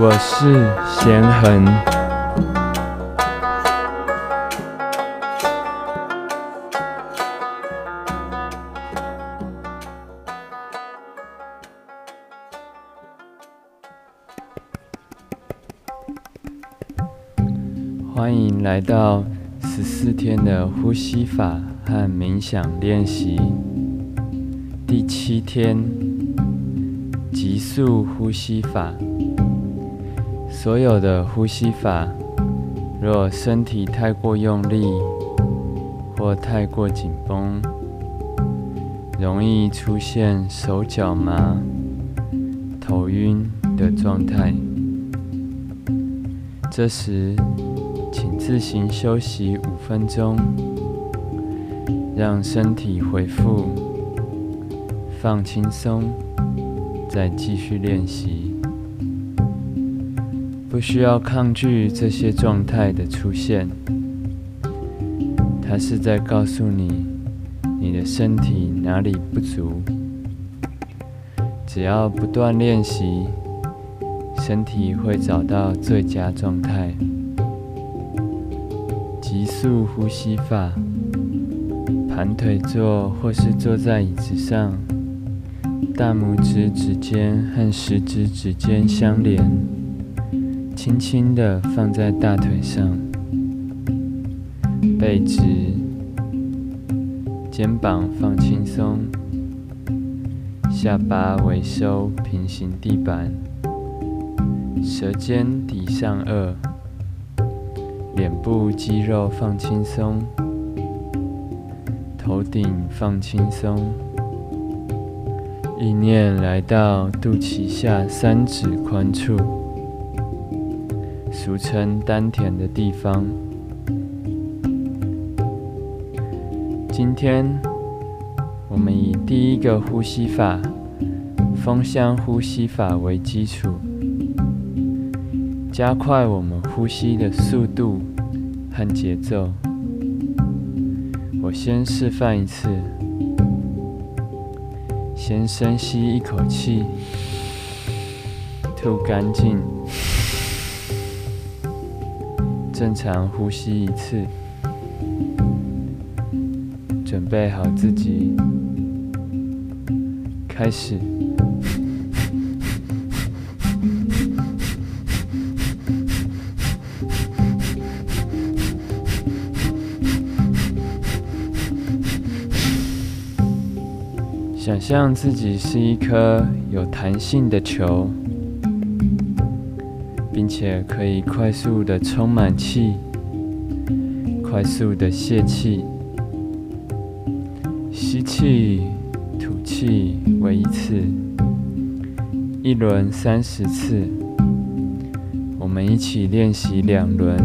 我是贤恒，欢迎来到十四天的呼吸法和冥想练习，第七天，急速呼吸法。所有的呼吸法，若身体太过用力或太过紧绷，容易出现手脚麻、头晕的状态。这时，请自行休息五分钟，让身体恢复、放轻松，再继续练习。不需要抗拒这些状态的出现，它是在告诉你你的身体哪里不足。只要不断练习，身体会找到最佳状态。急速呼吸法，盘腿坐或是坐在椅子上，大拇指指尖和食指指尖相连。轻轻的放在大腿上，背直，肩膀放轻松，下巴微收，平行地板，舌尖抵上颚，脸部肌肉放轻松，头顶放轻松，意念来到肚脐下三指宽处。俗称丹田的地方。今天我们以第一个呼吸法——风箱呼吸法为基础，加快我们呼吸的速度和节奏。我先示范一次，先深吸一口气，吐干净。正常呼吸一次，准备好自己，开始。想象自己是一颗有弹性的球。并且可以快速的充满气，快速的泄气，吸气，吐气为一次，一轮三十次。我们一起练习两轮，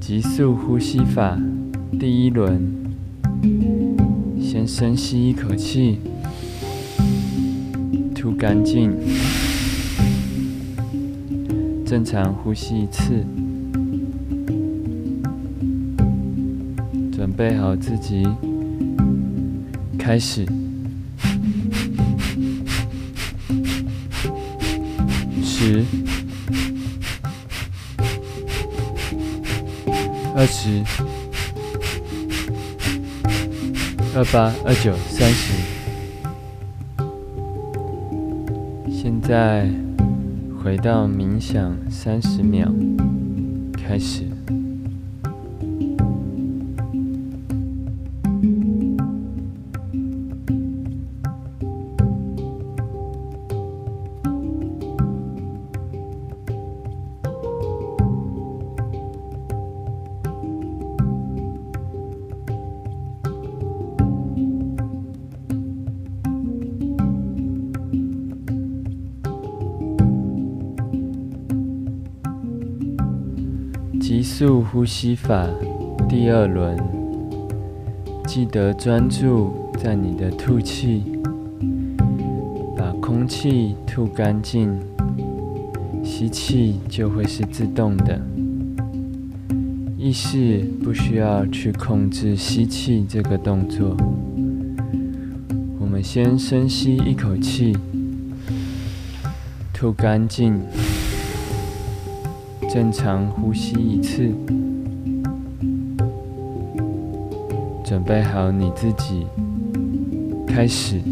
急速呼吸法。第一轮，先深吸一口气，吐干净。正常呼吸一次，准备好自己，开始。十、二十、二八、二九、三十，现在。回到冥想三十秒，开始。急速呼吸法第二轮，记得专注在你的吐气，把空气吐干净，吸气就会是自动的，意识不需要去控制吸气这个动作。我们先深吸一口气，吐干净，正常呼吸一次。准备好你自己，开始。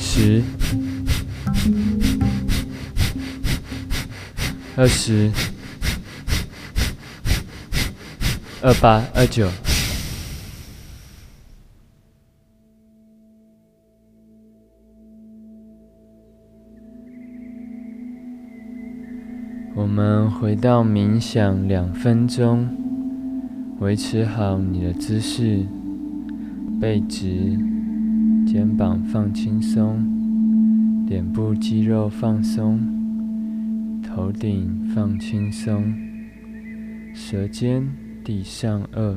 十、二十、二八、二九。我们回到冥想两分钟，维持好你的姿势，背直，肩膀放轻松，脸部肌肉放松，头顶放轻松，舌尖抵上颚，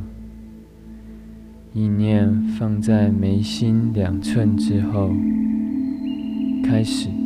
意念放在眉心两寸之后，开始。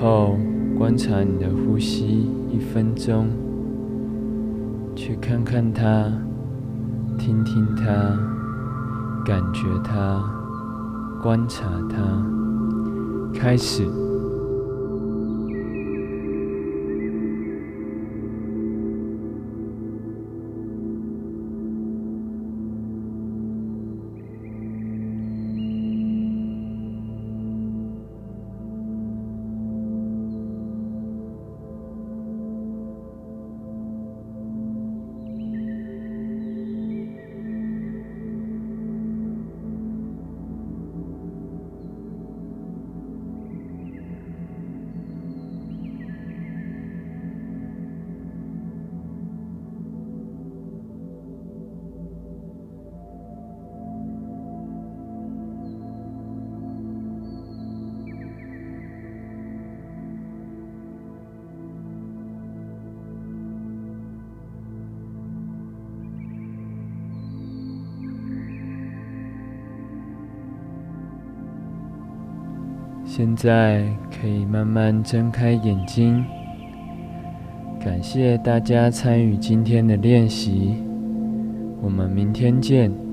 后，观察你的呼吸一分钟，去看看它，听听它，感觉它，观察它。开始。现在可以慢慢睁开眼睛。感谢大家参与今天的练习，我们明天见。